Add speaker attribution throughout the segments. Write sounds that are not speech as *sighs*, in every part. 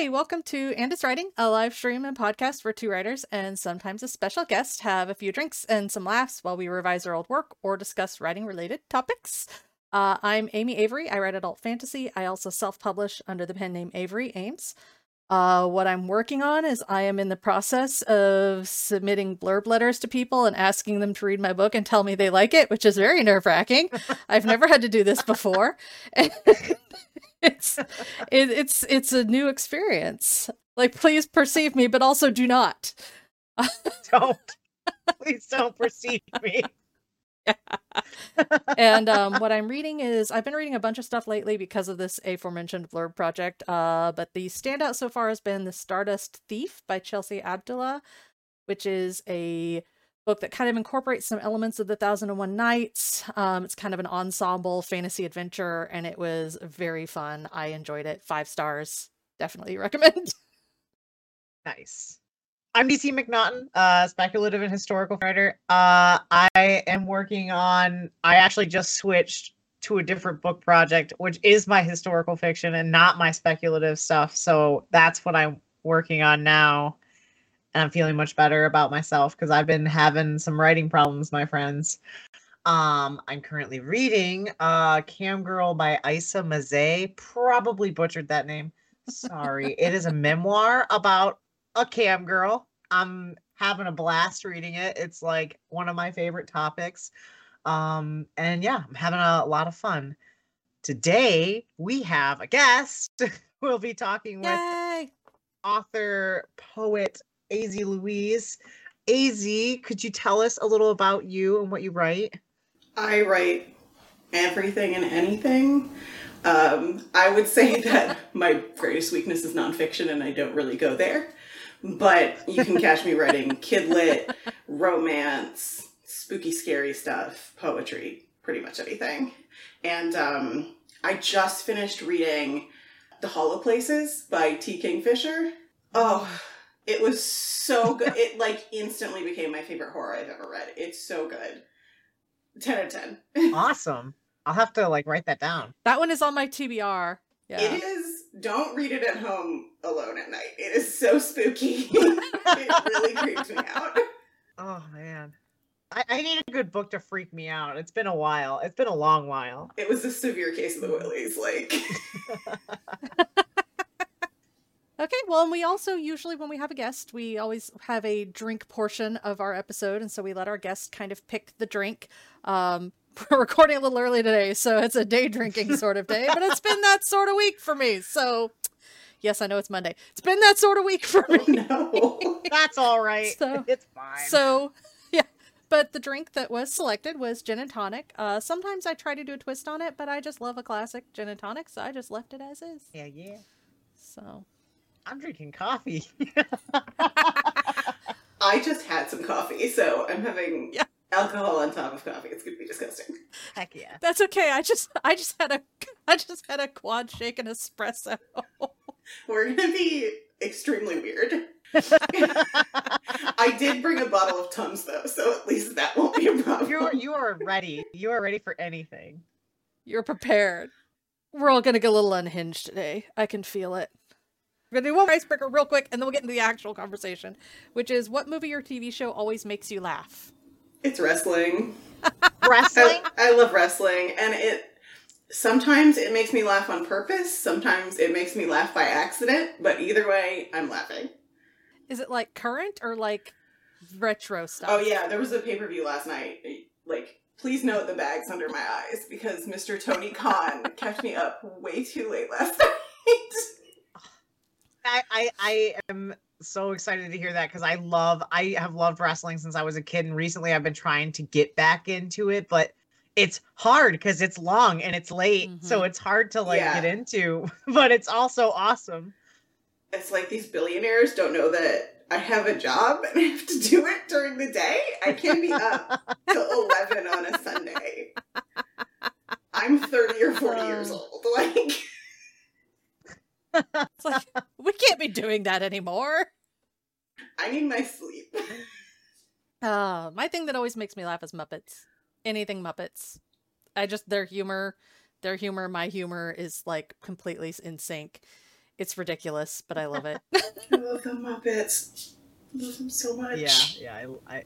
Speaker 1: Hi, welcome to And It's Writing, a live stream and podcast where two writers and sometimes a special guest have a few drinks and some laughs while we revise our old work or discuss writing related topics. Uh, I'm Amy Avery. I write adult fantasy. I also self publish under the pen name Avery Ames. Uh, what I'm working on is I am in the process of submitting blurb letters to people and asking them to read my book and tell me they like it, which is very nerve wracking. *laughs* I've never had to do this before. *laughs* *laughs* it's it, it's it's a new experience. Like, please perceive me, but also do not. *laughs*
Speaker 2: don't please don't perceive me. *laughs*
Speaker 1: and um, what I'm reading is I've been reading a bunch of stuff lately because of this aforementioned blurb project. Uh, but the standout so far has been The Stardust Thief by Chelsea Abdullah, which is a book that kind of incorporates some elements of The Thousand and One Nights. Um, it's kind of an ensemble fantasy adventure, and it was very fun. I enjoyed it. Five stars. Definitely *laughs* recommend.
Speaker 2: Nice. I'm DC McNaughton, uh, speculative and historical writer. Uh, I am working on. I actually just switched to a different book project, which is my historical fiction and not my speculative stuff. So that's what I'm working on now, and I'm feeling much better about myself because I've been having some writing problems, my friends. Um, I'm currently reading uh Cam Girl by Isa Mazzei. Probably butchered that name. Sorry. it is a *laughs* memoir about a cam girl. I'm having a blast reading it. It's like one of my favorite topics. Um, and yeah, I'm having a lot of fun. Today we have a guest. *laughs* we'll be talking with
Speaker 1: Yay!
Speaker 2: author, poet AZ Louise. AZ, could you tell us a little about you and what you write?
Speaker 3: I write everything and anything. Um, I would say *laughs* that my greatest weakness is nonfiction, and I don't really go there. But you can catch me writing *laughs* kidlit, romance, spooky, scary stuff, poetry, pretty much anything. And um, I just finished reading The Hollow Places by T. Kingfisher. Oh, it was so good. *laughs* it like instantly became my favorite horror I've ever read. It's so good. 10 out of 10. *laughs*
Speaker 2: Awesome. I'll have to like write that down.
Speaker 1: That one is on my TBR. Yeah.
Speaker 3: It is. Don't read it at home alone at night. It is so spooky. *laughs* it really creeps me out.
Speaker 2: Oh man. I, I need a good book to freak me out. It's been a while. It's been a long while.
Speaker 3: It was a severe case of the willies. Like,
Speaker 1: Okay, well, and we also usually, when we have a guest, we always have a drink portion of our episode, and so we let our guest kind of pick the drink. Um, *laughs* we're recording a little early today, so it's a day drinking sort of day, but it's been *laughs* that sort of week for me. So, yes, I know it's Monday. It's been that sort of week for
Speaker 3: oh
Speaker 1: me.
Speaker 3: no. *laughs*
Speaker 2: That's all right.
Speaker 1: So-
Speaker 2: it's fine.
Speaker 1: So, yeah. But the drink that was selected was gin and tonic. Uh, sometimes I try to do a twist on it, but I just love a classic gin and tonic, so I just left it as is.
Speaker 2: yeah, yeah.
Speaker 1: So,
Speaker 2: I'm drinking coffee. *laughs*
Speaker 3: I just had some coffee, so I'm having *laughs*
Speaker 1: Yeah.
Speaker 3: alcohol on top of coffee. It's gonna be disgusting.
Speaker 2: Heck yeah.
Speaker 1: That's okay. I just I just had a *laughs* I just had a quad shake and espresso.
Speaker 3: We're gonna be extremely weird. I did bring a bottle of Tums though, so at least that won't be a problem.
Speaker 2: You're you are ready. You are ready for anything.
Speaker 1: You're prepared. We're all gonna get a little unhinged today. I can feel it. We're gonna do one icebreaker real quick, and then we'll get into the actual conversation, which is what movie or TV show always makes you laugh.
Speaker 3: It's wrestling. *laughs*
Speaker 2: Wrestling?
Speaker 3: I, I love wrestling, and it sometimes it makes me laugh on purpose. Sometimes it makes me laugh by accident. But either way, I'm laughing.
Speaker 1: Is it like current or like retro stuff?
Speaker 3: Oh yeah, there was a pay per view last night. Like, please note the bags under my eyes because Mr. Tony Khan *laughs* kept me up way too late last night.
Speaker 2: I, I I am so excited to hear that because I love I have loved wrestling since I was a kid and recently I've been trying to get back into it, but it's hard because it's long and it's late. So
Speaker 1: Mhm.
Speaker 2: it's hard to like
Speaker 3: Yeah.
Speaker 2: get into, *laughs* but it's also awesome.
Speaker 3: it's like these billionaires don't know that I have a job and I have to do it during the day. I can't be up till *laughs* 11 on a Sunday. I'm 30 or 40 years old. *laughs* Like,
Speaker 1: It's like we can't be doing that anymore.
Speaker 3: I need my sleep. *laughs*
Speaker 1: Uh, my thing that always makes me laugh is Muppets. Anything Muppets. I just their humor, their humor, my humor is like completely in sync. It's ridiculous, but I love it. *laughs*
Speaker 3: I love the Muppets. I love them so much.
Speaker 2: Yeah, yeah. I, I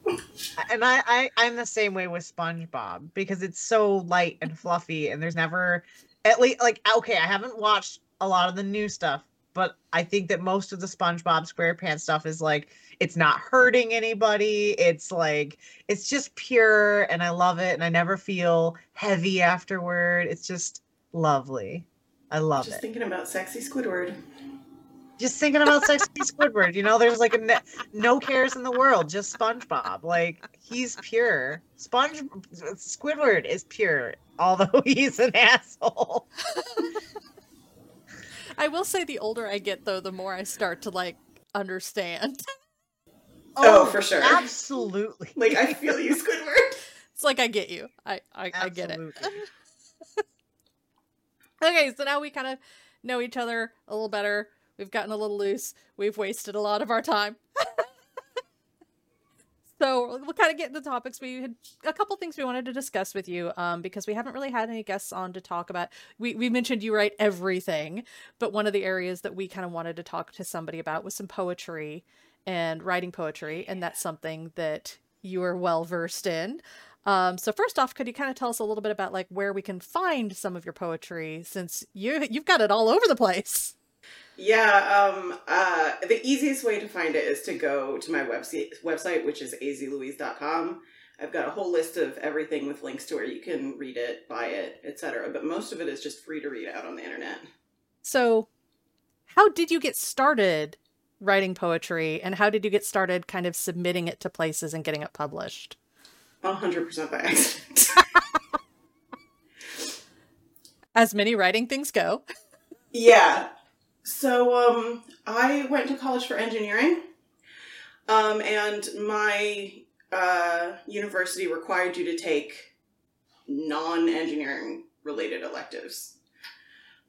Speaker 2: and I, I I'm the same way with SpongeBob because it's so light and fluffy, and there's never at least like okay, I haven't watched a lot of the new stuff, but I think that most of the SpongeBob SquarePants stuff is like it's not hurting anybody. It's like it's just pure, and I love it, and I never feel heavy afterward. It's just lovely. I love
Speaker 3: Just
Speaker 2: it.
Speaker 3: Just thinking about sexy Squidward.
Speaker 2: Just thinking about sexy *laughs* Squidward, you know, there's like a ne- no cares in the world, just SpongeBob. Like he's pure. Sponge Squidward is pure, although *laughs* he's an asshole. *laughs*
Speaker 1: I will say the older I get though, the more I start to like understand. *laughs*
Speaker 3: Oh, oh, for sure.
Speaker 2: Absolutely.
Speaker 3: Like I feel you, Squidward. *laughs*
Speaker 1: It's like I get you. I I, I get it. *laughs* Okay, so now we kind of know each other a little better. We've gotten a little loose. We've wasted a lot of our time. So we'll kind of get into topics. We had a couple things we wanted to discuss with you um, because we haven't really had any guests on to talk about. We, we mentioned you write everything, but one of the areas that we kind of wanted to talk to somebody about was some poetry and writing poetry, and that's something that you are well versed in. Um, so first off, could you kind of tell us a little bit about like where we can find some of your poetry since you you've got it all over the place?
Speaker 3: Yeah, um, uh, the easiest way to find it is to go to my website, website which is azlouise.com. I've got a whole list of everything with links to where you can read it, buy it, etc. But most of it is just free to read out on the internet.
Speaker 1: So, how did you get started writing poetry, and how did you get started kind of submitting it to places and getting it published?
Speaker 3: 100% by accident. *laughs* *laughs*
Speaker 1: As many writing things go.
Speaker 3: Yeah. So um, I went to college for engineering, um, and my uh, university required you to take non-engineering related electives.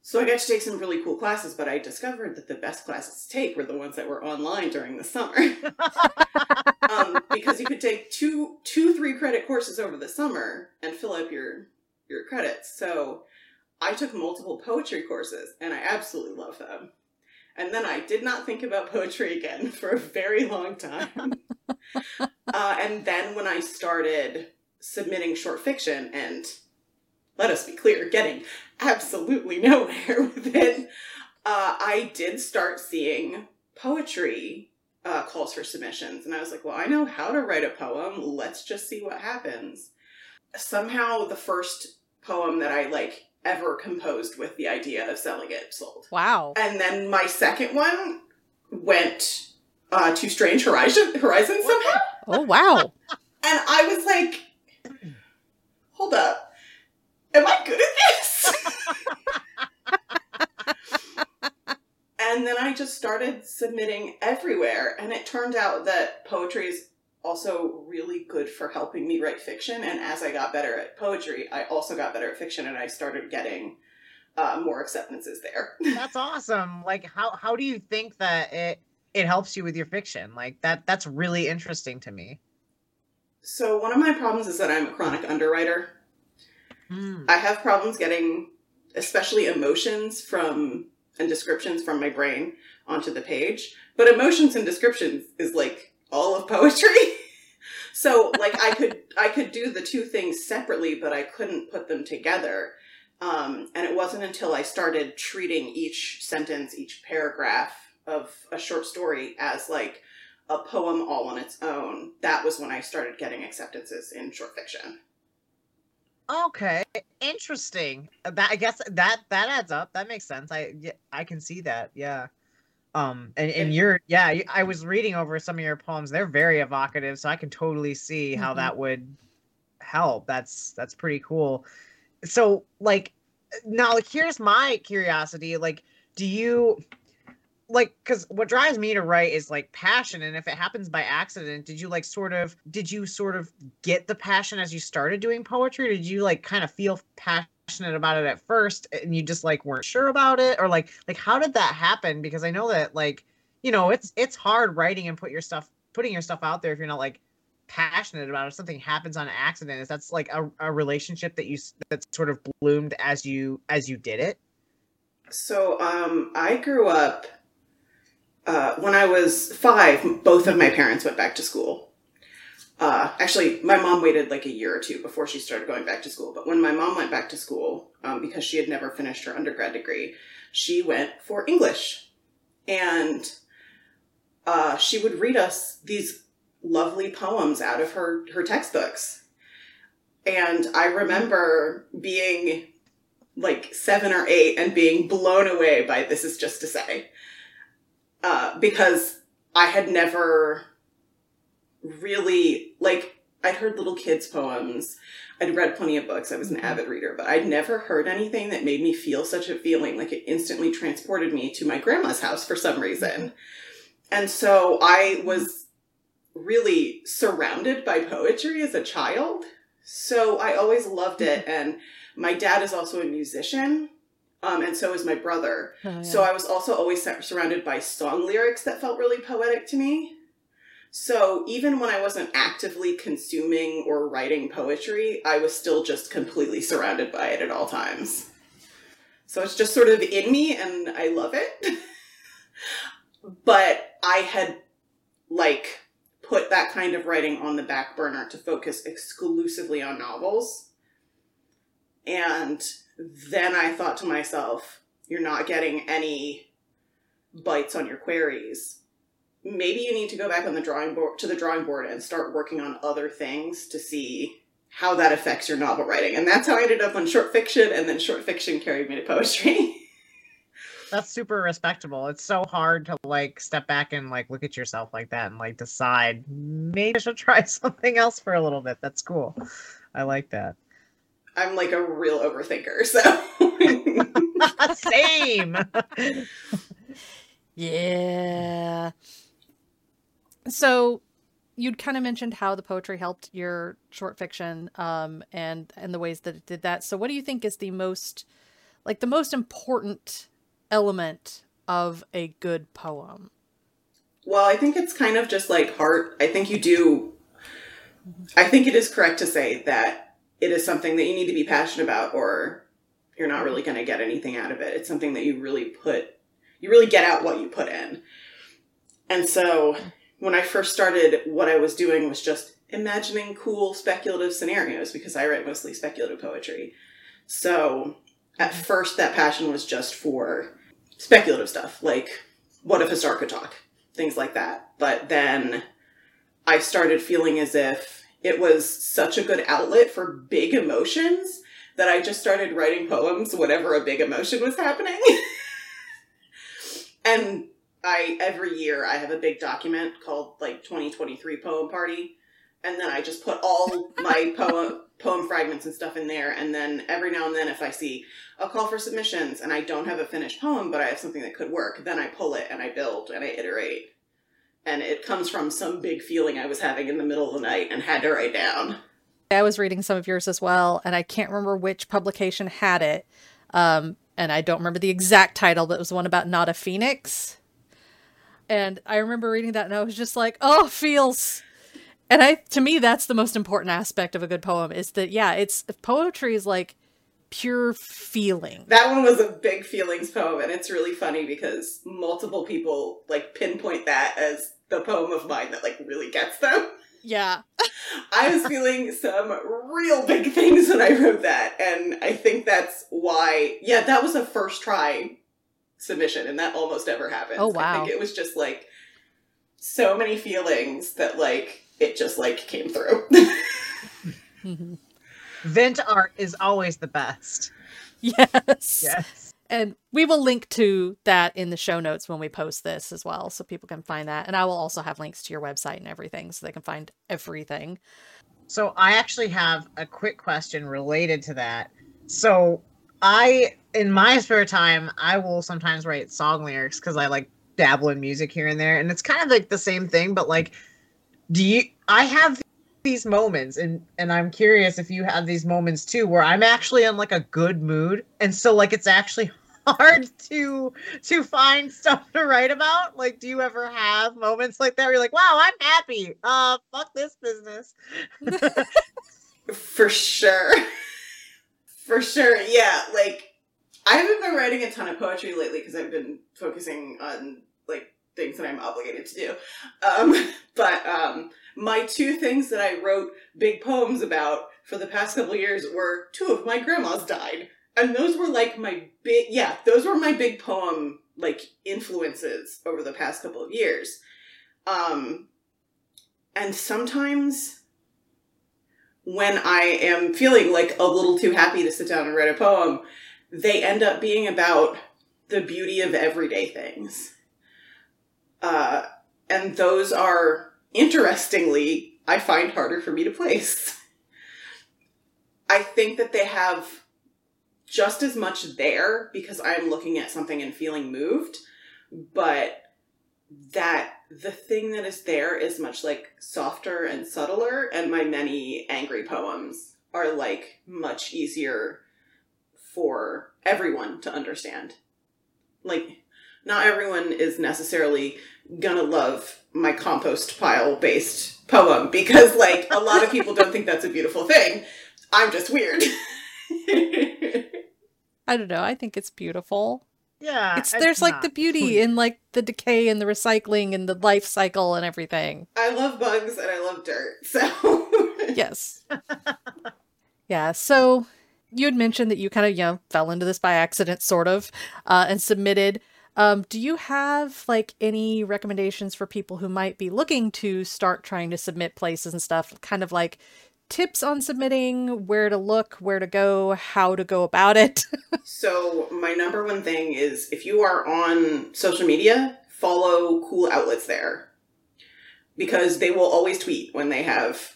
Speaker 3: So I got to take some really cool classes, but I discovered that the best classes to take were the ones that were online during the summer. *laughs* um, because you could take two, two, three credit courses over the summer and fill up your your credits. So I took multiple poetry courses and I absolutely love them. And then I did not think about poetry again *laughs* for a very long time. *laughs* uh, and then when I started submitting short fiction and let us be clear, getting absolutely *laughs* nowhere with it, uh, I did start seeing poetry uh, calls for submissions. And I was like, well, I know how to write a poem. Let's just see what happens. Somehow, the first poem that I like ever composed with the idea of selling it sold.
Speaker 1: Wow.
Speaker 3: And then my second one went uh, to Strange Horizon, Horizon somehow.
Speaker 1: Oh wow. *laughs*
Speaker 3: And I was like, hold up. Am I good at this? *laughs* and then I just started submitting everywhere. And it turned out that poetry is also really good for helping me write fiction. And as I got better at poetry, I also got better at fiction and I started getting uh, more acceptances there. *laughs*
Speaker 2: That's awesome. Like how how do you think that it it helps you with your fiction? Like that that's really interesting to me.
Speaker 3: so, one of my problems is that I'm a chronic underwriter.
Speaker 2: Hmm.
Speaker 3: I have problems getting, especially emotions from and descriptions from my brain onto the page. But emotions and descriptions is like all of poetry. *laughs* so like I could I could do the two things separately, but I couldn't put them together. Um, and it wasn't until I started treating each sentence, each paragraph of a short story as like a poem all on its own. That was when I started getting acceptances in short fiction.
Speaker 2: Okay, interesting. That I guess that that adds up. That makes sense. I I can see that. Yeah. Um and and you're yeah, I was reading over some of your poems. They're very evocative, so I can totally see how
Speaker 1: Mhm.
Speaker 2: that would help. That's that's pretty cool. So like now like here's my curiosity, like do you like because what drives me to write is like passion and if it happens by accident did you like sort of did you sort of get the passion as you started doing poetry did you like kind of feel passionate about it at first and you just like weren't sure about it? Or like like how did that happen? Because i know that like you know it's it's hard writing and put your stuff putting your stuff out there if you're not like passionate about it. If something happens on accident is that's like a, a relationship that you that sort of bloomed as you as you did it?
Speaker 3: So, um, I grew up uh, when I was five. Both of my parents went back to school. Uh, actually, my mom waited like a year or two before she started going back to school. But when my mom went back to school, um, because she had never finished her undergrad degree, she went for English, and uh, she would read us these lovely poems out of her her textbooks. And I remember being like seven or eight and being blown away by this is just to say uh, because i had never really like i'd heard little kids poems. I'd read plenty of books. I was an avid reader but i'd never heard anything that made me feel such a feeling like it instantly transported me to my grandma's house for some reason. And so i was really surrounded by poetry as a child. So i always loved it. And my dad is also a musician, um, and so is my brother. Oh, yeah. So I was also always surrounded by song lyrics that felt really poetic to me. So even when I wasn't actively consuming or writing poetry, I was still just completely surrounded by it at all times. So it's just sort of in me and I love it. *laughs* but I had like put that kind of writing on the back burner to focus exclusively on novels and then I thought to myself, you're not getting any bites on your queries. Maybe you need to go back on the drawing board to the drawing board and start working on other things to see how that affects your novel writing. And that's how I ended up on short fiction and then short fiction carried me to poetry. *laughs*
Speaker 2: that's super respectable. It's so hard to like step back and like look at yourself like that and like decide maybe I should try *laughs* something else for a little bit. That's cool. I like that.
Speaker 3: I'm like a real overthinker, so *laughs*
Speaker 2: same. *laughs*
Speaker 1: yeah. So you'd kind of mentioned how the poetry helped your short fiction um, and and the ways that it did that. So what do you think is the most like the most important element of a good poem?
Speaker 3: Well, I think it's kind of just like heart. I think you do I think it is correct to say that it is something that you need to be passionate about or you're not really going to get anything out of it. It's something that you really put, you really get out what you put in. And so when I first started, what I was doing was just imagining cool speculative scenarios because I write mostly speculative poetry. So at mm-hmm. first, that passion was just for speculative stuff, like what if a star could talk, things like that. But then I started feeling as if it was such a good outlet for big emotions that I just started writing poems whenever a big emotion was happening. *laughs* and I every year I have a big document called like 2023 poem party and then I just put all my *laughs* poem poem fragments and stuff in there and then every now and then if I see a call for submissions and I don't have a finished poem but I have something that could work then I pull it and I build and I iterate and it comes from some big feeling I was having in the middle of the night and had to write down.
Speaker 1: I was reading some of yours as well, and I can't remember which publication had it. Um, and I don't remember the exact title, but it was one about not a phoenix. And I remember reading that, and I was just like, "Oh, feels." And I, to me, that's the most important aspect of a good poem is that yeah, it's poetry is like pure feeling.
Speaker 3: That one was a big feelings poem, and it's really funny because multiple people like pinpoint that as the poem of mine that like really gets them.
Speaker 1: Yeah. *laughs*
Speaker 3: I was feeling some real big things when I wrote that, and I think that's why. Yeah, that was a first try submission, and that almost ever happens.
Speaker 1: Oh wow!
Speaker 3: I think it was just like so many feelings that like it just like came through. *laughs* *laughs*
Speaker 2: Vent art is always the best.
Speaker 1: Yes. Yes. And we will link to that in the show notes when we post this as well, so people can find that. And I will also have links to your website and everything so they can find everything.
Speaker 2: So I actually have a quick question related to that. So I, in my spare time, I will sometimes write song lyrics because I like dabble in music here and there. And it's kind of like the same thing, but like, do you, I have these moments and and I'm curious if you have these moments too where I'm actually in like a good mood and so like it's actually *laughs* hard to to find stuff to write about. Like do you ever have moments like that where you're like wow I'm happy. Uh fuck this business.
Speaker 3: For sure. For sure yeah like I haven't been writing a ton of poetry lately because I've been focusing on like things that I'm obligated to do. Um, *laughs* but um, my two things that I wrote big poems about for the past couple years were two of my grandmas died, and those were like my big yeah, those were my big poem like influences over the past couple of years. Um, and sometimes when I am feeling like a little too happy to sit down and write a poem, they end up being about the beauty of everyday things. Uh, and those are, interestingly, I find harder for me to place. I think that they have just as much there because I'm looking at something and feeling moved, but that the thing that is there is much like softer and subtler, and my many angry poems are like much easier for everyone to understand. Like, not everyone is necessarily gonna love my compost pile based poem because, like, a lot of people don't think that's a beautiful thing. I'm just weird. *laughs*
Speaker 1: I don't know. I think it's beautiful.
Speaker 2: Yeah.
Speaker 1: It's there's like the beauty
Speaker 2: sweet.
Speaker 1: in like the decay and the recycling and the life cycle and everything.
Speaker 3: I love bugs and I love dirt, so. *laughs*
Speaker 1: Yes. *laughs* yeah. So you had mentioned that you kind of you know fell into this by accident, sort of, uh, and submitted. Um, do you have like any recommendations for people who might be looking to start trying to submit places and stuff? Kind of like tips on submitting, where to look, where to go, how to go about it. *laughs*
Speaker 3: So my number one thing is if you are on social media, follow cool outlets there. Because they will always tweet when they have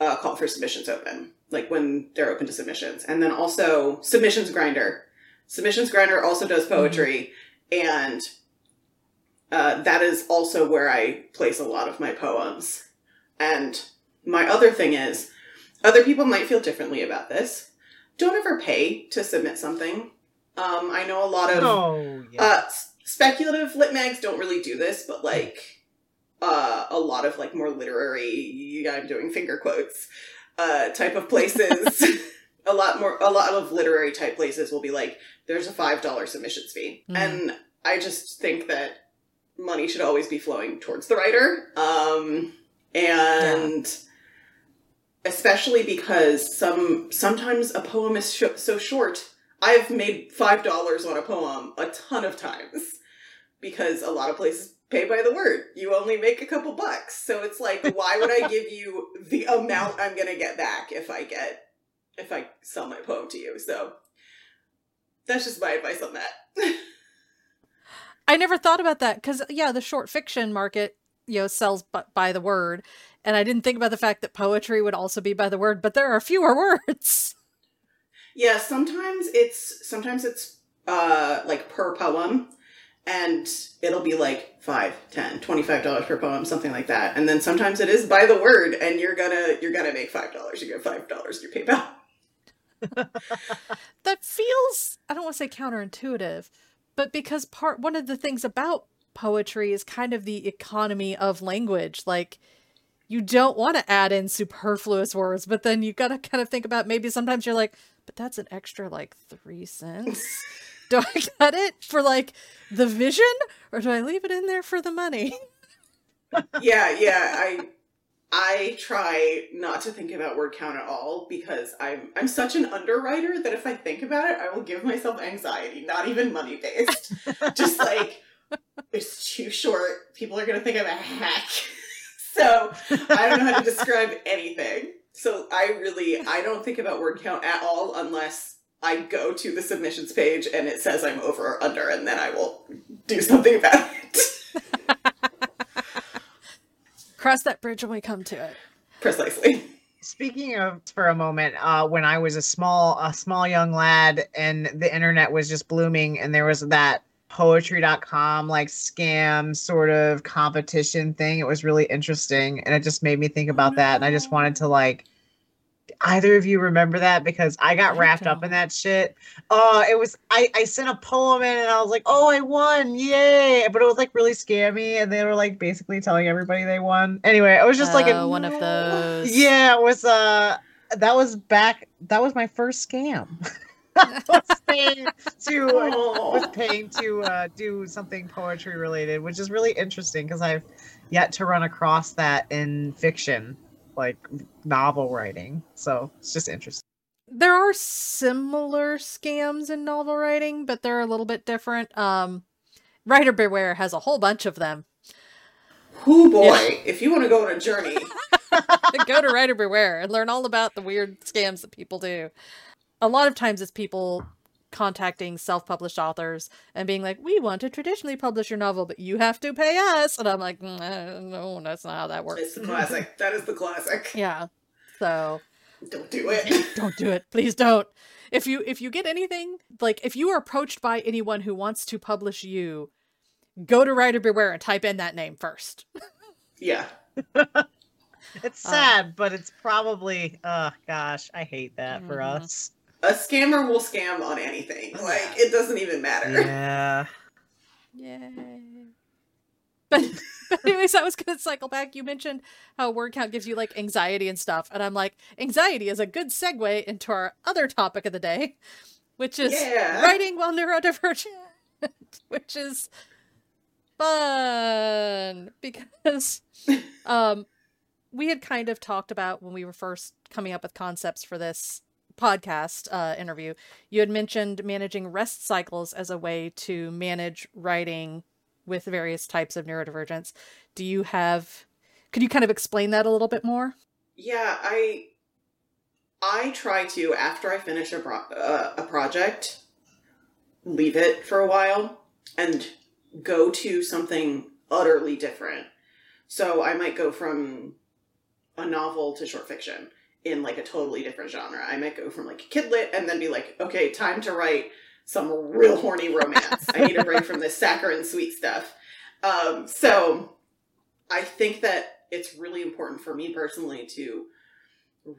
Speaker 3: a call for submissions open, like when they're open to submissions. And then also Submissions Grinder. Submissions Grinder also does poetry and uh, that is also where I place a lot of my poems. And my other thing is, other people might feel differently about this don't ever pay to submit something. Um, I know a lot of
Speaker 2: Oh, yeah.
Speaker 3: uh, speculative lit mags don't really do this, but like uh, a lot of like more literary, I'm doing finger quotes, uh, type of places. *laughs* *laughs* a lot more, a lot of literary type places will be like, there's a five dollar submissions fee,
Speaker 1: Mhm.
Speaker 3: and I just think that money should always be flowing towards the writer. Um, and especially because some sometimes a poem is sh- so short. I've made five dollars on a poem a ton of times because a lot of places pay by the word. You only make a couple bucks, so it's like, *laughs* why would I give you the amount I'm gonna get back if I get if I sell my poem to you? So that's just my advice on that. *laughs*
Speaker 1: I never thought about that because yeah, the short fiction market you know sells b- by the word, and I didn't think about the fact that poetry would also be by the word, but there are fewer *laughs* words.
Speaker 3: Yeah, sometimes it's sometimes it's uh like per poem and it'll be like five, ten, twenty-five dollars per poem, something like that. And then sometimes it is by the word and you're gonna you're gonna make five dollars. You get five dollars in your PayPal. *laughs*
Speaker 1: That feels I don't want to say counterintuitive, but because part one of the things about poetry is kind of the economy of language, like you don't want to add in superfluous words, but then you got to kind of think about maybe sometimes you're like, but that's an extra like 3 cents. *laughs* do I cut it for like the vision or do I leave it in there for the money?
Speaker 3: yeah, yeah. I I try not to think about word count at all because I'm I'm such an underwriter that if I think about it, I will give myself anxiety, not even money based. *laughs* Just like it's too short. People are gonna think I'm a hack. *laughs* so I don't know how to describe anything. So I really I don't think about word count at all unless I go to the submissions page and it says I'm over or under, and then I will do something about it. *laughs*
Speaker 1: Cross that bridge when we come to it.
Speaker 3: Precisely.
Speaker 2: Speaking of for a moment, uh, when I was a small a small young lad and the internet was just blooming and there was that poetry.com like scam sort of competition thing. It was really interesting and it just made me think about that and I just wanted to like either of you remember that because I got wrapped up in that shit. Oh, it was I I sent a poem in and I was like, "Oh, I won. Yay." But it was like really scammy and they were like basically telling everybody they won. Anyway, it was just like a
Speaker 1: Uh, one of those.
Speaker 2: yeah, it was uh that was back that was my first scam. *laughs* was paying to was
Speaker 3: Oh. *laughs*
Speaker 2: paying to uh, do something poetry related, which is really interesting because I've yet to run across that in fiction, like novel writing. So it's just interesting.
Speaker 1: there are similar scams in novel writing, but they're a little bit different. Um, Writer Beware has a whole bunch of them.
Speaker 3: Whoo boy, if you want to go on a journey, *laughs* *laughs*
Speaker 1: Go to Writer Beware and learn all about the weird scams that people do. A lot of times it's people contacting self-published authors and being like, "We want to traditionally publish your novel, but you have to pay us." And I'm like, "Mm, uh, "No, that's not how that
Speaker 3: it's
Speaker 1: works."
Speaker 3: the classic. *laughs* That is the classic.
Speaker 1: Yeah. So
Speaker 3: Don't do it. *laughs*
Speaker 1: don't do it please don't if you if you get anything like if you are approached by anyone who wants to publish you go to writer beware and type in that name first
Speaker 3: Yeah. *laughs*
Speaker 2: It's
Speaker 1: Uh,
Speaker 2: sad, but it's probably oh gosh, I hate that for
Speaker 1: Mhm.
Speaker 2: us.
Speaker 3: A scammer will scam on anything. Like it doesn't even matter.
Speaker 2: Yeah.
Speaker 1: Yeah. but, but anyways i was gonna cycle back you mentioned how word count gives you like anxiety and stuff and i'm like anxiety is a good segue into our other topic of the day which is
Speaker 3: Yeah.
Speaker 1: writing while neurodivergent *laughs* which is fun because *laughs* um we had kind of talked about when we were first coming up with concepts for this podcast uh, interview you had mentioned managing rest cycles as a way to manage writing with various types of neurodivergence. Do you have could you kind of explain that a little bit more?
Speaker 3: Yeah, I I try to after I finish a pro- uh, a project, leave it for a while and go to something utterly different. So I might go from a novel to short fiction in like a totally different genre. I might go from like kid lit and then be like, okay, time to write some real horny romance. I need a break from this saccharine sweet stuff. Um, so I think that it's really important for me personally to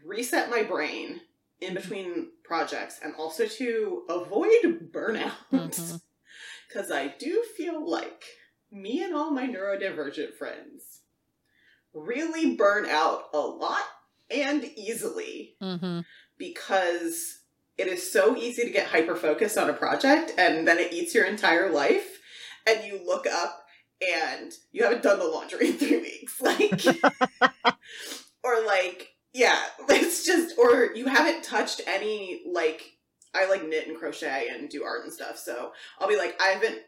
Speaker 3: reset my brain in between projects and also to avoid burnout. *laughs* Because I do feel like me and all my neurodivergent friends really burn out a lot and easily.
Speaker 1: Mm-hmm.
Speaker 3: because it is so easy to get hyper focused on a project and then it eats your entire life and you look up and you haven't done the laundry in three weeks. *laughs* Like *laughs* or like yeah *laughs* it's just or you haven't touched any like i like knit and crochet and do art and stuff so i'll be like i haven't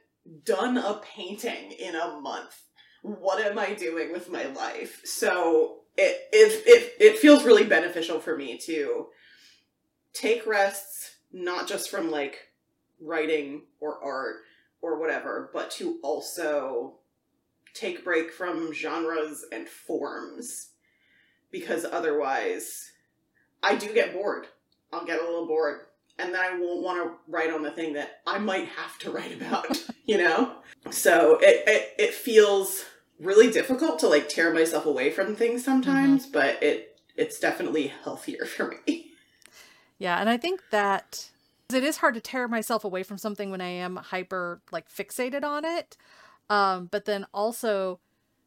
Speaker 3: done a painting in a month. What am i doing with my life? So it it, it, it feels really beneficial for me to take rests not just from like writing or art or whatever but to also take break from genres and forms because otherwise I do get bored. I'll get a little bored and then I won't want to write on the thing that I might have to write about, *laughs* you know? So it, it it feels really difficult to like tear myself away from things sometimes, but it it's definitely healthier *laughs* for me.
Speaker 1: Yeah, and I think that it is hard to tear myself away from something when I am hyper like fixated on it. Um, but then also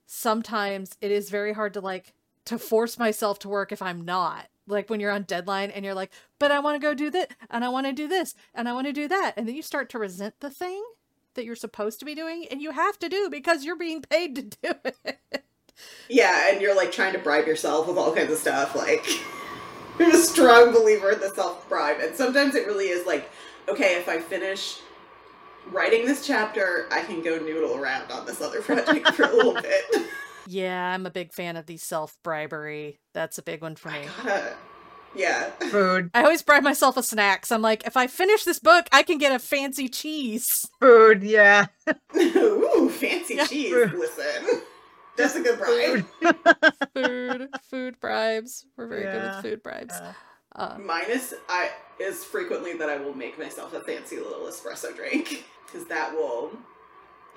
Speaker 1: sometimes it is very hard to like to force myself to work if I'm not. Like when you're on deadline and you're like, but I want to go do this and I want to do this and I want to do that. And then you start to resent the thing that you're supposed to be doing and you have to do because you're being paid to do it. *laughs*
Speaker 3: Yeah, and you're like trying to bribe yourself with all kinds of stuff. Like, *laughs* I'm a strong believer in the self bribe. And sometimes it really is like, okay, if I finish writing this chapter, I can go noodle around on this other *laughs* project for a little bit.
Speaker 1: yeah, I'm a big fan of the self bribery. That's a big one for
Speaker 3: I
Speaker 1: me.
Speaker 3: gotta, yeah.
Speaker 2: Food,
Speaker 1: I always bribe myself with snacks. I'm like, if I finish this book, I can get a fancy cheese.
Speaker 2: food, yeah. *laughs*
Speaker 3: Ooh, fancy
Speaker 1: Yeah.
Speaker 3: cheese. Listen, that's a good bribe. *laughs*
Speaker 1: Food, food bribes. We're very good with food bribes.
Speaker 2: Uh,
Speaker 1: Uh,
Speaker 3: Minus, I is frequently that I will make myself a fancy little espresso drink because that will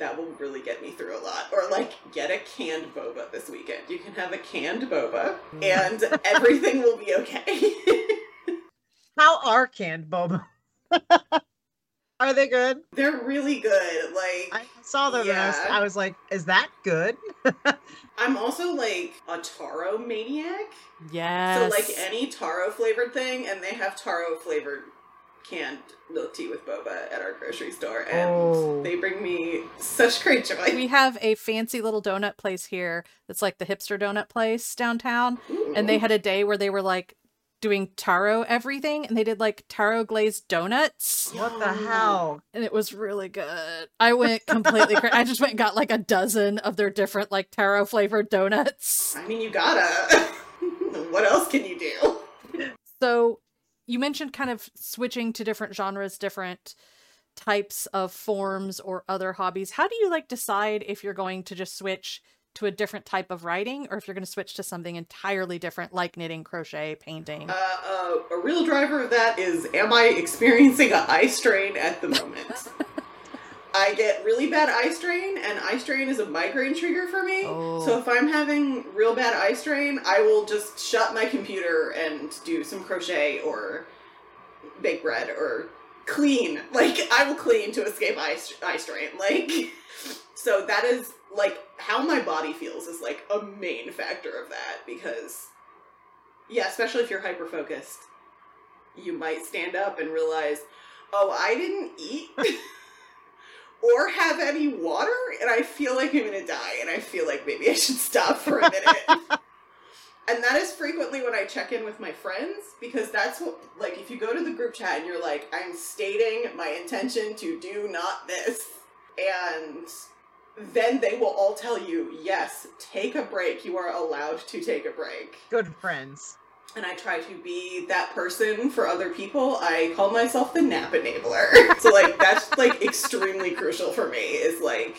Speaker 3: that will really get me through a lot. Or like get a canned boba this weekend. You can have a canned boba mm. and *laughs* everything will be okay.
Speaker 2: How are canned boba? *laughs* are they good?
Speaker 3: They're really good. Like
Speaker 2: I saw them and I was,
Speaker 3: Yeah.
Speaker 2: I was like, is that good? *laughs*
Speaker 3: I'm also like a taro maniac.
Speaker 1: yes.
Speaker 3: So like any taro flavored thing, and they have taro flavored canned milk tea with boba at our grocery store, and
Speaker 2: Oh.
Speaker 3: they bring me such great joy.
Speaker 1: We have a fancy little donut place here that's like the hipster donut place downtown. And they had a day where they were like doing taro everything and they did like taro glazed donuts
Speaker 2: What the hell?
Speaker 1: and it was really good. I went completely crazy. I just went and got like a dozen of their different like taro flavored donuts.
Speaker 3: I mean, you gotta. *laughs* what else can you do?
Speaker 1: So you mentioned kind of switching to different genres, different types of forms or other hobbies. How do you like decide if you're going to just switch to a different type of writing or if you're going to switch to something entirely different like knitting, crochet, painting?
Speaker 3: Uh, uh, a real driver of that is am I experiencing a eye strain at the moment? *laughs* I get really bad eye strain, and eye strain is a migraine trigger for me.
Speaker 1: Oh.
Speaker 3: So if I'm having real bad eye strain, I will just shut my computer and do some crochet or bake bread or clean. *laughs* Like I will clean to escape eye, eye strain. *laughs* Like so that is like how my body feels is like a main factor of that because yeah, especially if you're hyper focused, you might stand up and realize, oh, I didn't eat *laughs* or have any water, and I feel like I'm gonna die, and I feel like maybe I should stop for a minute. *laughs* and that is frequently when I check in with my friends because that's what, like, if you go to the group chat and you're like, I'm stating my intention to do not this, and then they will all tell you, yes, take a break. You are allowed to take a break
Speaker 2: Good friends.
Speaker 3: And I try to be that person for other people. I call myself the nap enabler. *laughs* so like that's like extremely crucial for me is like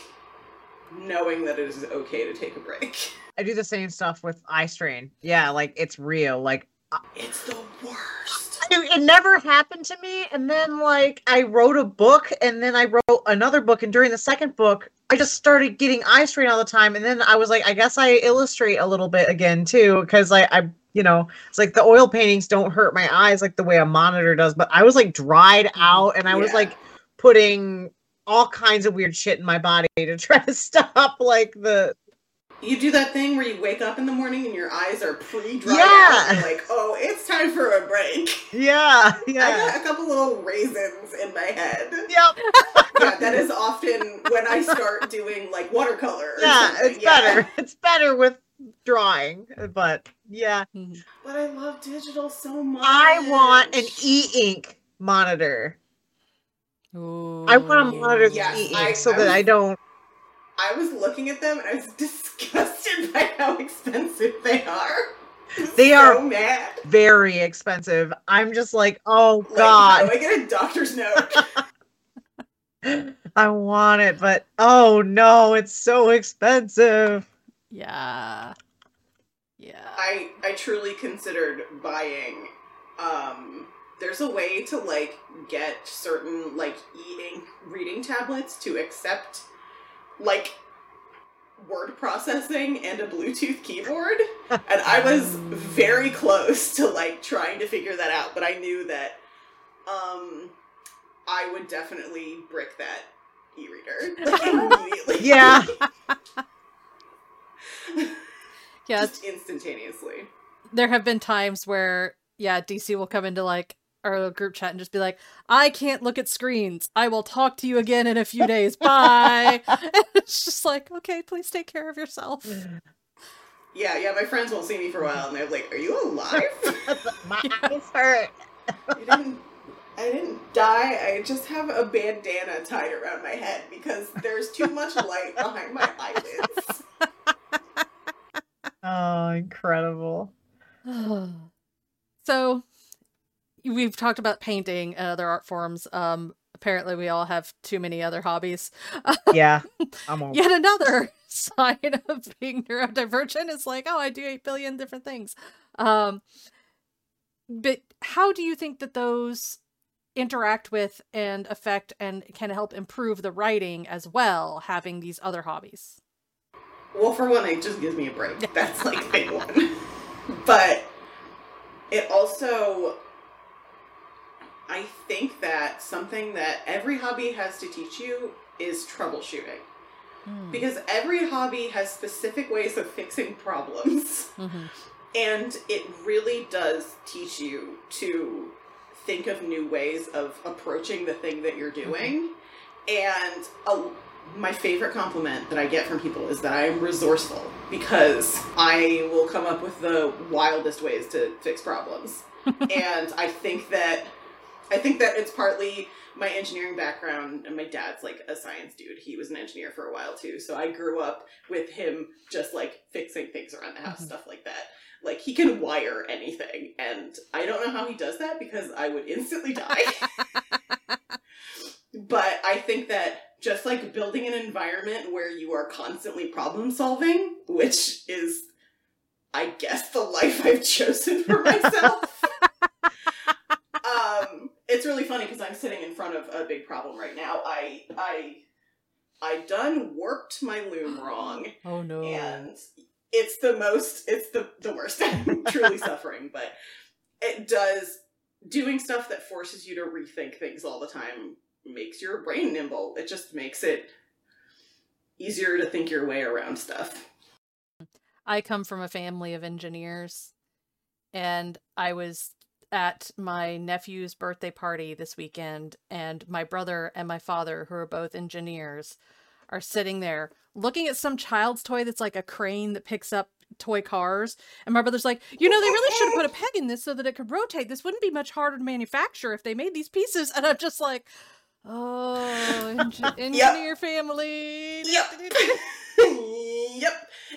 Speaker 3: knowing that it is okay to take a break. *laughs*
Speaker 2: I do the same stuff with eye strain. Yeah, like it's real. Like uh
Speaker 3: It's the worst.
Speaker 2: Dude, it never happened to me. And then, like, I wrote a book, and then I wrote another book. And during the second book, I just started getting eye strain all the time. And then I was like, I guess I illustrate a little bit again too, because I, I, you know, it's like the oil paintings don't hurt my eyes like the way a monitor does. But I was like dried out, and I was
Speaker 3: Yeah.
Speaker 2: like putting all kinds of weird shit in my body *laughs* to try to stop like the
Speaker 3: You do that thing where you wake up in the morning and your eyes are pre-dried
Speaker 2: Yeah.
Speaker 3: out. And like, oh, it's time for a break.
Speaker 2: yeah, *laughs* yeah.
Speaker 3: I got a couple little raisins in my head.
Speaker 2: yep, *laughs*
Speaker 3: Yeah, that is often when I start doing like watercolor.
Speaker 2: Yeah. It's better. It's better with drawing, but yeah.
Speaker 1: Mhm.
Speaker 3: But I love digital so much.
Speaker 2: I want an e-ink monitor.
Speaker 1: Ooh.
Speaker 2: I want a monitor
Speaker 3: Yes,
Speaker 2: e-ink
Speaker 3: I-
Speaker 2: so
Speaker 3: I
Speaker 2: that
Speaker 3: was-
Speaker 2: I don't.
Speaker 3: I was looking at them and I was *laughs* disgusted by how expensive they are.
Speaker 2: They
Speaker 3: so
Speaker 2: are-
Speaker 3: mad.
Speaker 2: Very expensive. I'm just like, oh
Speaker 3: Like,
Speaker 2: god,
Speaker 3: how do I get a doctor's note? *laughs* *laughs*
Speaker 2: I want it, but oh no, it's so expensive.
Speaker 1: Yeah. Yeah.
Speaker 3: I I truly considered buying. Um, there's a way to like get certain like e-ink reading tablets to accept like word processing and a Bluetooth keyboard, and I was very close to like trying to figure that out, but I knew that um I would definitely brick that e-reader like, *laughs* immediately.
Speaker 2: Yeah. *laughs*
Speaker 1: yeah.
Speaker 3: just instantaneously.
Speaker 1: there have been times where yeah dc will come into like our group chat and just be like i can't look at screens i will talk to you again in a few days *laughs* bye *laughs* and it's just like okay please take care of yourself
Speaker 3: Yeah, yeah, my friends won't see me for a while and they're like, Are you alive? *laughs*
Speaker 2: My eyes hurt.
Speaker 3: I didn't I didn't die, I just have a bandana tied around my head because there's too much light behind my eyelids.
Speaker 2: Oh, incredible.
Speaker 1: so we've talked about painting and other art forms um apparently we all have too many other hobbies *laughs*
Speaker 2: Yeah, I'm all.
Speaker 1: yet another *laughs* sign of being neurodivergent is like oh i do 8 billion different things um but how do you think that those interact with and affect and can help improve the writing as well having these other hobbies
Speaker 3: Well, for one, it just gives me a break. *laughs* That's like big one. But it also I think that something that every hobby has to teach you is troubleshooting. Because every hobby has specific ways of fixing problems.
Speaker 1: Mhm.
Speaker 3: And it really does teach you to think of new ways of approaching the thing that you're doing. And a, my favorite compliment that I get from people is that I am resourceful because I will come up with the wildest ways to fix problems. *laughs* and I think that I think that it's partly my engineering background and my dad's like a science dude. He was an engineer for a while too. So I grew up with him just like fixing things around the house,
Speaker 1: Mhm.
Speaker 3: stuff like that. Like he can wire anything and I don't know how he does that because I would instantly die. *laughs* but I think that just like building an environment where you are constantly problem solving, which is I guess the life I've chosen for myself. *laughs* um it's really funny because I'm sitting in front of a big problem right now. I I I done worked my loom *gasps* wrong
Speaker 1: Oh no.
Speaker 3: and it's the most it's the the worst *laughs* i'm truly *laughs* suffering but it does doing stuff that forces you to rethink things all the time makes your brain nimble it just makes it easier to think your way around stuff
Speaker 1: I come from a family of engineers, and I was at my nephew's birthday party this weekend, and my brother and my father, who are both engineers, are sitting there looking at some child's toy that's like a crane that picks up toy cars. And my brother's like, you know, they really should have put a peg in this so that it could rotate. This wouldn't be much harder to manufacture if they made these pieces. *laughs* And I'm just like, oh, engi- *laughs* engineer family.
Speaker 3: yep *laughs* yep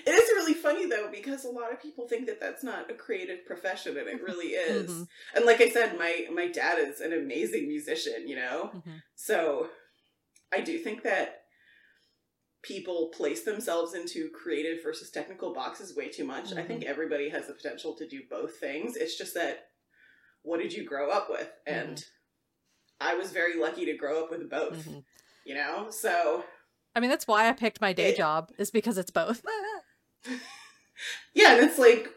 Speaker 3: it is really funny though because a lot of people think that that's not a creative profession and it really *laughs* is
Speaker 1: Mhm,
Speaker 3: and like i said my my dad is an amazing musician you know
Speaker 1: mhm.
Speaker 3: So I do think that people place themselves into creative versus technical boxes way too much. I think everybody has the potential to do both things. It's just that what did you grow up with? And I was very lucky to grow up with both,
Speaker 1: Mhm.
Speaker 3: you know? So
Speaker 1: I mean, that's why I picked my day
Speaker 3: It-
Speaker 1: job, is because it's both. *laughs*
Speaker 3: yeah, and it's like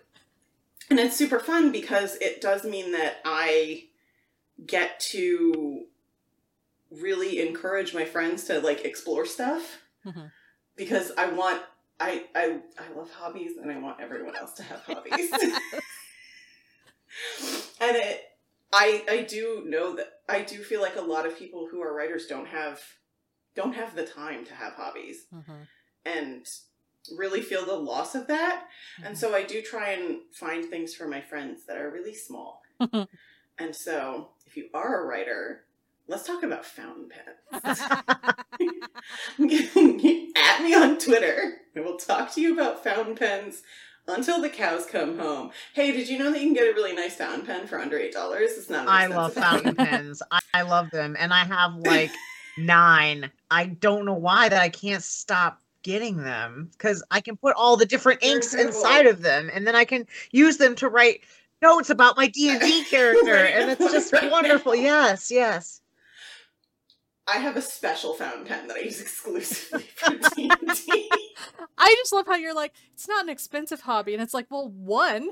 Speaker 3: and it's super fun because it does mean that I get to really encourage my friends to like explore stuff
Speaker 1: Mhm.
Speaker 3: because I want I I I love hobbies and I want everyone else to have hobbies. *laughs* *laughs* and it I I do know that I do feel like a lot of people who are writers don't have don't have the time to have hobbies
Speaker 1: Mhm.
Speaker 3: and really feel the loss of that. And
Speaker 1: Mhm.
Speaker 3: so I do try and find things for my friends that are really small. *laughs* and so if you are a writer, let's talk about fountain pens. *laughs* *laughs* At me on Twitter, and we'll talk to you about fountain pens until the cows come home. Hey, did you know that you can get a really nice fountain pen for under eight dollars? It's not.
Speaker 2: I love fountain pens. I, I love them, and I have like *laughs* nine. I don't know why that I can't stop getting them because I can put all the different
Speaker 3: They're
Speaker 2: inks
Speaker 3: incredible.
Speaker 2: inside of them, and then I can use them to write notes about my D and D *laughs* character,
Speaker 3: Right,
Speaker 2: and it's just
Speaker 3: right. *laughs*
Speaker 2: wonderful. Yes, yes.
Speaker 3: I have a special fountain pen that I use exclusively *laughs* for D and D.
Speaker 1: I just love how you're like, it's not an expensive hobby. And it's like, well, one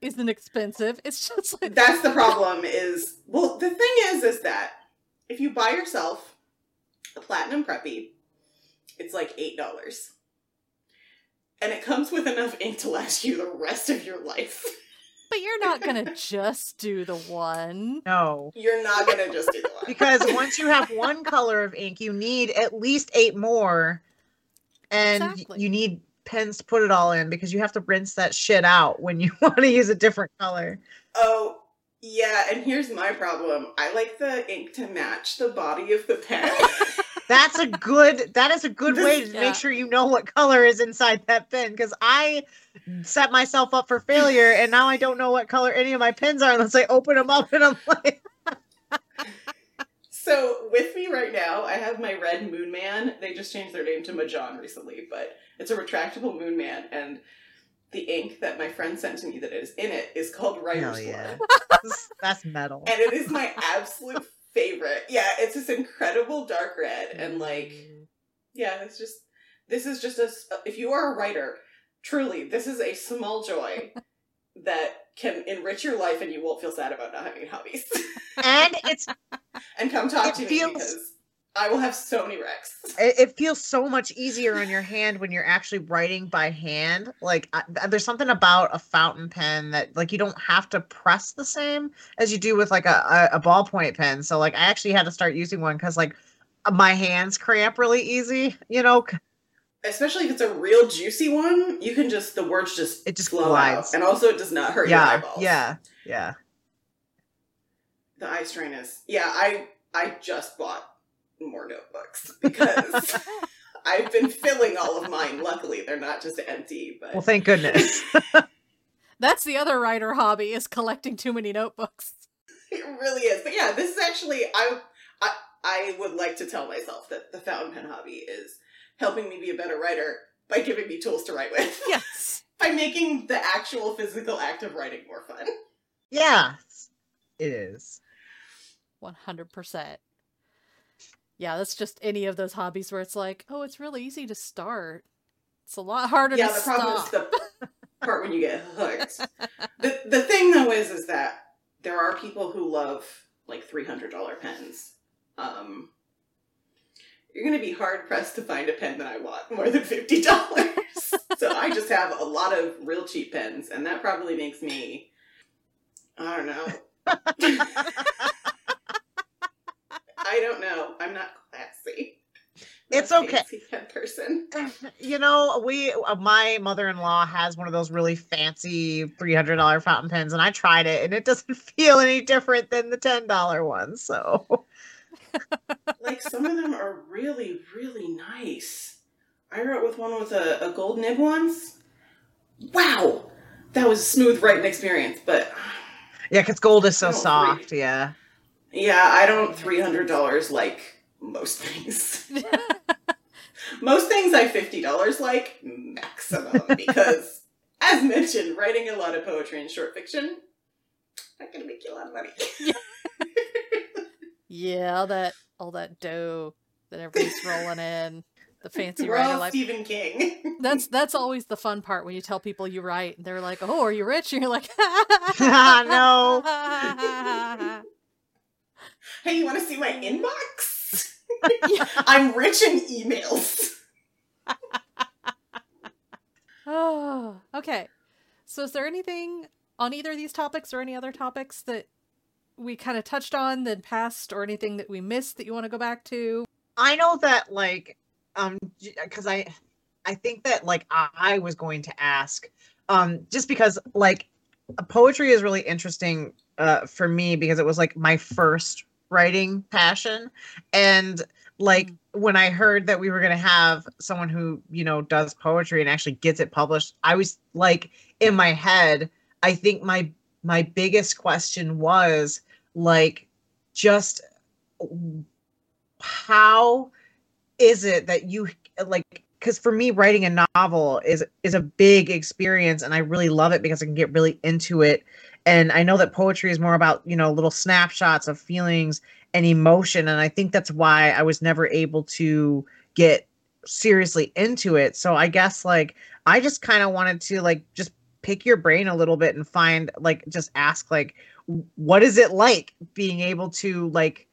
Speaker 1: isn't expensive. It's just like,
Speaker 3: That's the problem. Is well, the thing is, is that if you buy yourself a platinum preppy, it's like eight dollars, and it comes with enough ink to last you the rest of your life. *laughs*
Speaker 1: but you're not going to just do the one.
Speaker 2: No,
Speaker 3: You're not gonna just do the one
Speaker 2: because *laughs* once you have one color of ink, you need at least eight more, and
Speaker 1: Exactly.
Speaker 2: you need pens to put it all in because you have to rinse that shit out when you *laughs* want to use a different color.
Speaker 3: Oh, yeah, and here's my problem. I like the ink to match the body of the pen. *laughs*
Speaker 2: That's a good. That is a good way to
Speaker 1: yeah.
Speaker 2: make sure you know what color is inside that pen. Because I set myself up for failure, and now I don't know what color any of my pens are unless I open them up and I'm *laughs* like,
Speaker 3: so with me right now, I have my red Moon Man. They just changed their name to Majohn recently, but it's a retractable Moon Man, and the ink that my friend sent to me that is in it is called Writer's
Speaker 2: hell
Speaker 3: Blood. *laughs*
Speaker 2: yeah, that's metal.
Speaker 3: and it is my absolute favorite. Yeah, it's this incredible dark red, and like, mm. yeah, it's just this is just a If you are a writer, truly, this is a small joy *laughs* that can enrich your life, and you won't feel sad about not having hobbies.
Speaker 2: and it's *laughs*
Speaker 3: and come talk
Speaker 2: It
Speaker 3: to
Speaker 2: feels-
Speaker 3: me because I will have so many wrecks.
Speaker 2: it, it feels so much easier on your hand when you're actually writing by hand. Like I, there's something about a fountain pen that like you don't have to press the same as you do with like a, a, a ballpoint pen. So like I actually had to start using one because like my hands cramp really easy. You know, c-
Speaker 3: Especially if it's a real juicy one, you can just the words just
Speaker 2: It just
Speaker 3: flow
Speaker 2: glides.
Speaker 3: out, and also it does not hurt your
Speaker 2: yeah,
Speaker 3: eyeballs.
Speaker 2: yeah, yeah.
Speaker 3: the eye strain is. Yeah, I I just bought more notebooks because *laughs* *laughs* I've been filling all of mine. Luckily, they're not just empty. But
Speaker 2: Well, thank goodness. *laughs*
Speaker 1: That's the other writer hobby is collecting too many notebooks.
Speaker 3: It really is. But yeah, this is actually I I I would like to tell myself that the fountain pen hobby is helping me be a better writer by giving me tools to write with. *laughs*
Speaker 1: Yes.
Speaker 3: by making the actual physical act of writing more fun.
Speaker 2: yeah, it is.
Speaker 1: 100%. Yeah, that's just any of those hobbies where it's like, oh, it's really easy to start. It's a lot harder
Speaker 3: yeah,
Speaker 1: to
Speaker 3: the problem
Speaker 1: stop.
Speaker 3: is the *laughs* part when you get hooked. the the thing though is is that there are people who love like three hundred dollar pens. Um, you're gonna be hard pressed to find a pen that I want more than fifty dollars. so I just have a lot of real cheap pens, and that probably makes me I don't know. I don't know. I'm not classy. I'm
Speaker 2: It's okay.
Speaker 3: person. *laughs*
Speaker 2: you know, we uh, my mother-in-law has one of those really fancy $300 fountain pens and I tried it and it doesn't *laughs* feel any different than the $10 ones. So,
Speaker 3: like some of them are really really nice. I wrote with one with a, a gold nib once. Wow! That was a smooth writing experience but
Speaker 2: yeah, cuz gold is so soft, yeah.
Speaker 3: yeah i don't $300 like most things. *laughs* Most things i $50 like maximum because *laughs* as mentioned writing a lot of poetry and short fiction not gonna make you a lot of money *laughs*
Speaker 1: yeah, all that all that dough that everybody's rolling in. The *laughs* fancy
Speaker 3: we're
Speaker 1: writer
Speaker 3: all
Speaker 1: life.
Speaker 3: stephen king *laughs*
Speaker 1: That's that's always the fun part when you tell people you write and they're like, "Oh, are you rich?" And *laughs* you're like,
Speaker 2: No.
Speaker 3: hey you want to see my inbox I'm rich in emails.
Speaker 1: Oh, *sighs* okay. So, is there anything on either of these topics or any other topics that we kind of touched on, then passed, or anything that we missed that you want to go back to?
Speaker 2: I know that like um because I I think that like I, I was going to ask um just because like poetry is really interesting uh for me because it was like my first writing passion and like when I heard that we were going to have someone who you know does poetry and actually gets it published I was like in my head I think my my biggest question was like just how is it that you like because for me writing a novel is is a big experience and i really love it because i can get really into it. And i know that poetry is more about you know little snapshots of feelings and emotion and i think that's why i was never able to get seriously into it. So i guess like i just kind of wanted to like just pick your brain a little bit and find like just ask like what is it like being able to like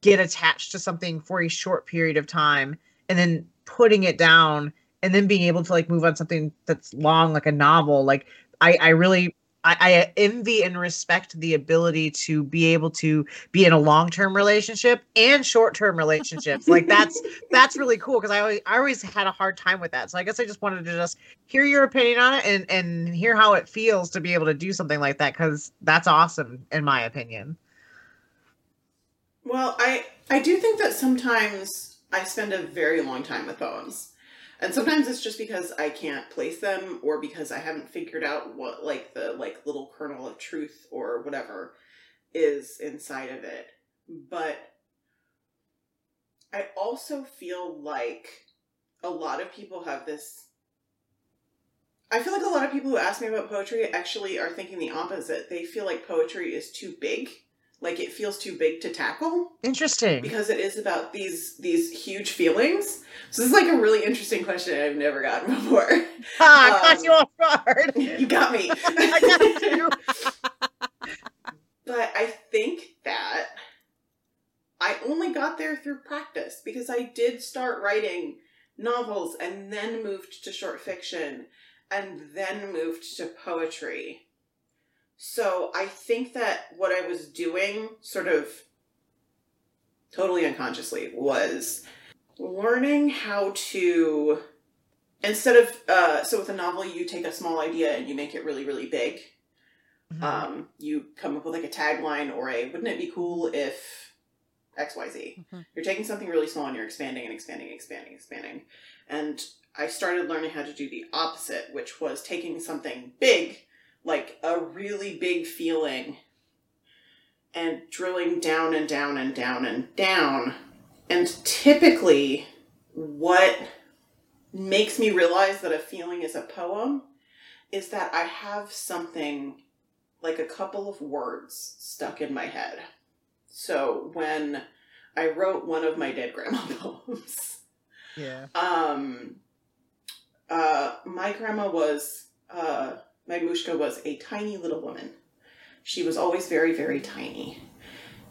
Speaker 2: get attached to something for a short period of time and then putting it down and then being able to like move on something that's long like a novel? Like i i really I, I envy and respect the ability to be able to be in a long-term relationship and short-term relationships. like that's *laughs* that's really cool because I always I always had a hard time with that. So I guess I just wanted to just hear your opinion on it and and hear how it feels to be able to do something like that because that's awesome in my opinion.
Speaker 3: Well, I I do think that sometimes I spend a very long time with poems. And sometimes it's just because I can't place them or because I haven't figured out what like the like little kernel of truth or whatever is inside of it. But I also feel like a lot of people have this I feel like a lot of people who ask me about poetry actually are thinking the opposite. They feel like poetry is too big, like it feels too big to tackle
Speaker 2: Interesting.
Speaker 3: because it is about these these huge feelings. So this is like a really interesting question I've never gotten *laughs* before.
Speaker 2: Ah, I caught
Speaker 3: um,
Speaker 2: you off guard. *laughs*
Speaker 3: you got me. *laughs*
Speaker 2: I got you.
Speaker 3: but I think that I only got there through practice because I did start writing novels and then moved to short fiction and then moved to poetry. So I think that what I was doing, sort of totally unconsciously, was learning how to instead of uh, so with a novel you take a small idea and you make it really really big
Speaker 2: Mhm.
Speaker 3: um, you come up with like a tagline or a wouldn't it be cool if xyz
Speaker 1: Mhm.
Speaker 3: you're taking something really small and you're expanding and expanding and expanding and expanding and i started learning how to do the opposite which was taking something big like a really big feeling and drilling down and down and down and down and typically what makes me realize that a feeling is a poem is that I have something like a couple of words stuck in my head. So when I wrote one of my dead grandma *laughs* poems,
Speaker 2: yeah.
Speaker 3: um, uh, my grandma was, uh, my Mushka was a tiny little woman. She was always very, very tiny.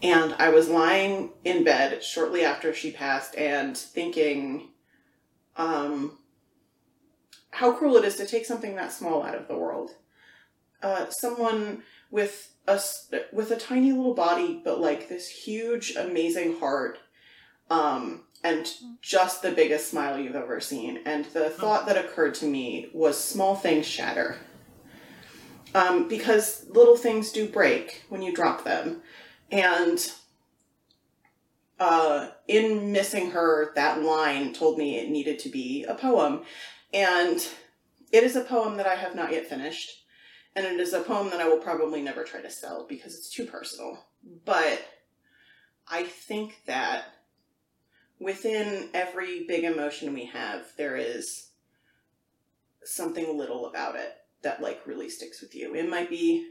Speaker 3: And I was lying in bed shortly after she passed and thinking, um, how cruel it is to take something that small out of the world. Uh, someone with a with a tiny little body, but like this huge, amazing heart, um, and just the biggest smile you've ever seen. And the thought that occurred to me was small things shatter. Um, because little things do break when you drop them. And uh, in missing her, that line told me it needed to be a poem. And it is a poem that I have not yet finished. And it is a poem that I will probably never try to sell because it's too personal. But I think that within every big emotion we have, there is something little about it that like really sticks with you. It might be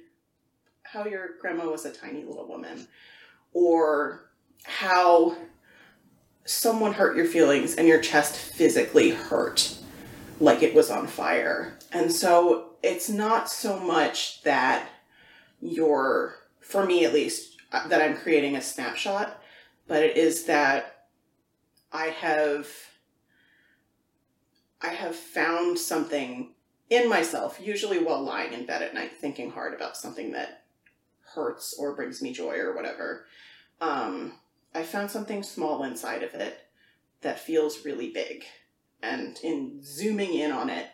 Speaker 3: how your grandma was a tiny little woman, or how someone hurt your feelings and your chest physically hurt like it was on fire. And so it's not so much that you're, for me at least, uh, that I'm creating a snapshot, but it is that I have I have found something in myself, usually while lying in bed at night, thinking hard about something that hurts or brings me joy or whatever. Um, I found something small inside of it that feels really big. And in zooming in on it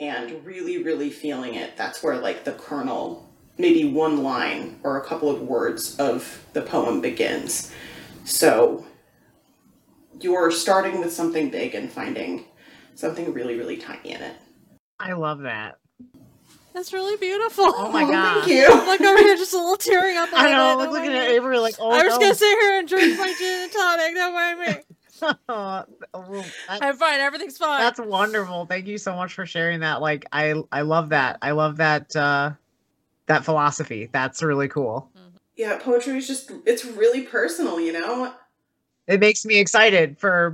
Speaker 3: and really, really feeling it, that's where like the kernel, maybe one line or a couple of words of the poem begins. So you're starting with something big and finding something really, really tiny in it.
Speaker 2: I love that.
Speaker 1: That's really beautiful.
Speaker 2: Oh my God. *laughs*
Speaker 3: Thank you. *laughs*
Speaker 1: I'm like over here just a little tearing up. a
Speaker 2: I
Speaker 1: little
Speaker 2: know.
Speaker 1: bit.
Speaker 2: I was
Speaker 1: Don't
Speaker 2: looking at. Avery like, oh
Speaker 1: I was
Speaker 2: no.
Speaker 1: gonna sit here and drink my gin and tonic. Don't mind me. *laughs*
Speaker 2: Oh, that-
Speaker 1: I'm fine. Everything's fine.
Speaker 2: That's wonderful. Thank you so much for sharing that. Like I I love that. I love that uh that philosophy. That's really cool. Mm-hmm.
Speaker 3: Yeah, poetry is just, it's really personal, you know?
Speaker 2: It makes me excited for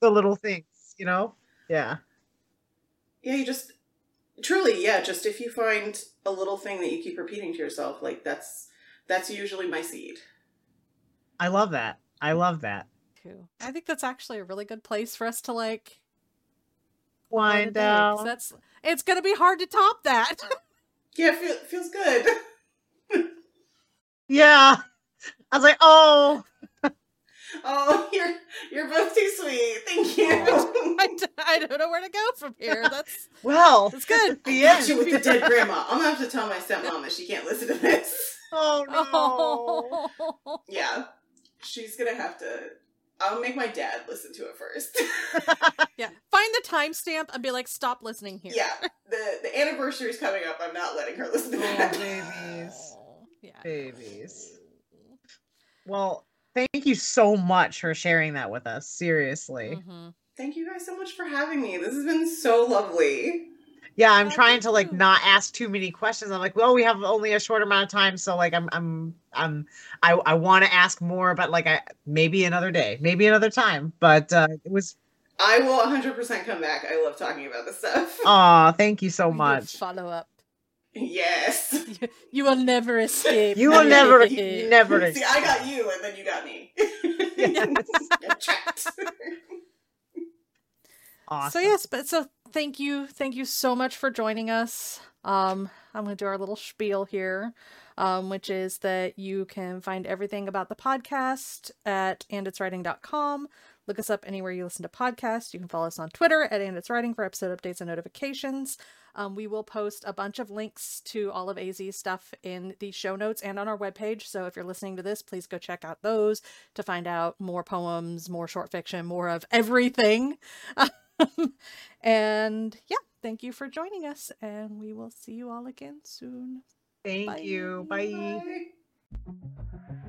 Speaker 2: the little things, you know? Yeah.
Speaker 3: Yeah, you just, truly, yeah, just if you find a little thing that you keep repeating to yourself, like that's, that's usually my seed.
Speaker 2: I love that. I love that.
Speaker 1: Cool. I think that's actually a really good place for us to like call it a
Speaker 2: Wind down.
Speaker 1: That's it's gonna be hard to top that. *laughs*
Speaker 3: Yeah, feel, feels good. *laughs*
Speaker 2: Yeah. I was like, oh,
Speaker 3: Oh, *laughs* you're, you're both too sweet. Thank you. *laughs*
Speaker 1: Oh *laughs* I don't know where to go from here. That's
Speaker 2: well,
Speaker 1: that's good.
Speaker 2: the
Speaker 3: Got
Speaker 2: end.
Speaker 3: you with the dead grandma. I'm gonna have to tell my stepmom that she can't listen to this.
Speaker 2: Oh no.
Speaker 1: Oh.
Speaker 3: Yeah, she's gonna have to. I'll make my dad listen to it first.
Speaker 1: yeah. Find the timestamp and be like, stop listening here.
Speaker 3: yeah, the the anniversary is coming up. I'm not letting her listen to
Speaker 2: Oh, babies.
Speaker 1: Oh, yeah.
Speaker 2: Babies. Well, thank you so much for sharing that with us. Seriously.
Speaker 1: Mhm.
Speaker 3: Thank you guys so much for having me. This has been so lovely.
Speaker 2: Yeah, I'm
Speaker 1: Yeah,
Speaker 2: trying
Speaker 1: me
Speaker 2: to like not ask too many questions. I'm like, well, we have only a short amount of time, so like I'm I'm I'm I I want to ask more, but like I maybe another day, maybe another time. But uh it was
Speaker 3: I will 100% come back. I love talking about this stuff.
Speaker 2: aw, thank you so
Speaker 1: We
Speaker 2: much.
Speaker 1: Follow up.
Speaker 3: Yes.
Speaker 1: You, *laughs* you will never escape.
Speaker 2: You will never *laughs* never
Speaker 3: See, I got you, and then you got me. *laughs* Get trapped.
Speaker 2: Awesome.
Speaker 1: So yes, but so thank you, thank you so much for joining us. Um, I'm going to do our little spiel here, um, which is that you can find everything about the podcast at anditswriting.com. Look us up anywhere you listen to podcasts. You can follow us on Twitter at anditswriting for episode updates and notifications. Um, we will post a bunch of links to all of AZ's stuff in the show notes and on our webpage. So if you're listening to this, please go check out those to find out more poems, more short fiction, more of everything. *laughs* and yeah, thank you for joining us, and we will see you all again soon.
Speaker 2: Thank you. Bye.
Speaker 3: Bye.